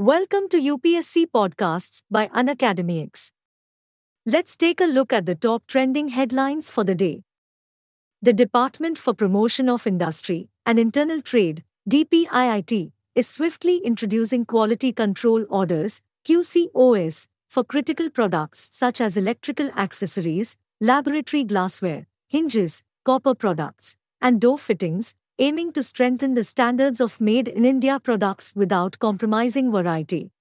Welcome to UPSC Podcasts by Unacademy. Let's take a look at the top trending headlines for the day. The Department for Promotion of Industry and Internal Trade, DPIIT, is swiftly introducing quality control orders, QCOS, for critical products such as electrical accessories, laboratory glassware, hinges, copper products, and door fittings, aiming to strengthen the standards of made in India products without compromising variety.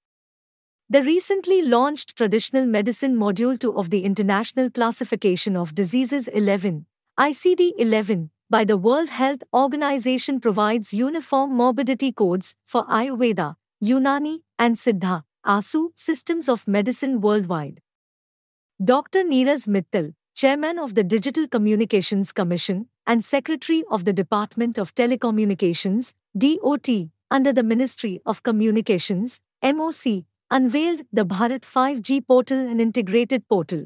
The recently launched Traditional Medicine Module 2 of the International Classification of Diseases 11, ICD 11, by the World Health Organization provides uniform morbidity codes for Ayurveda, Unani, and Siddha, ASU systems of medicine worldwide. Dr. Neeraj Mittal, Chairman of the Digital Communications Commission, and Secretary of the Department of Telecommunications, DOT, under the Ministry of Communications, MOC, unveiled the Bharat 5G portal and integrated portal.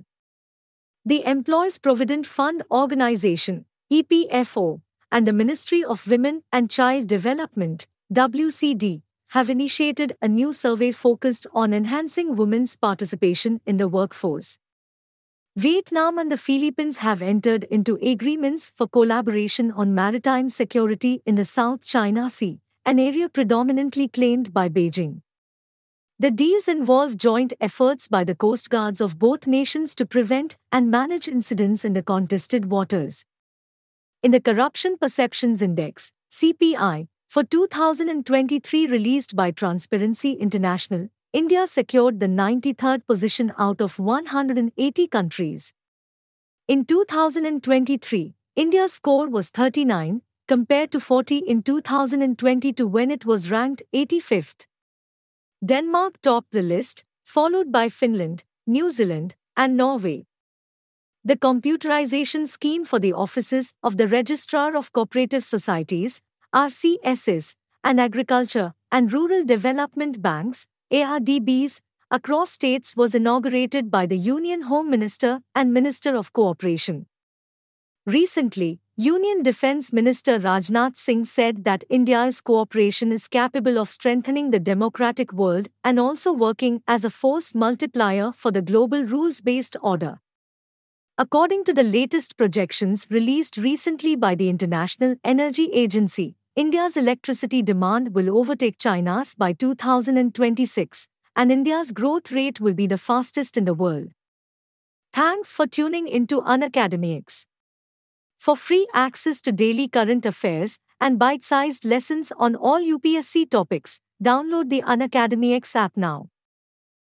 The Employees Provident Fund Organization, EPFO, and the Ministry of Women and Child Development, WCD, have initiated a new survey focused on enhancing women's participation in the workforce. Vietnam and the Philippines have entered into agreements for collaboration on maritime security in the South China Sea, an area predominantly claimed by Beijing. The deals involve joint efforts by the coast guards of both nations to prevent and manage incidents in the contested waters. In the Corruption Perceptions Index, CPI, for 2023 released by Transparency International, India secured the 93rd position out of 180 countries. In 2023, India's score was 39, compared to 40 in 2022 when it was ranked 85th. Denmark topped the list, followed by Finland, New Zealand, and Norway. The computerization scheme for the offices of the Registrar of Cooperative Societies, RCSS, and Agriculture and Rural Development Banks, ARDBs, across states was inaugurated by the Union Home Minister and Minister of Cooperation. Recently, Union Defense Minister Rajnath Singh said that India's cooperation is capable of strengthening the democratic world and also working as a force multiplier for the global rules based order. According to the latest projections released recently by the International Energy Agency, India's electricity demand will overtake China's by 2026, and India's growth rate will be the fastest in the world. Thanks for tuning into Unacademy. For free access to daily current affairs and bite sized lessons on all UPSC topics, download the Unacademy app now.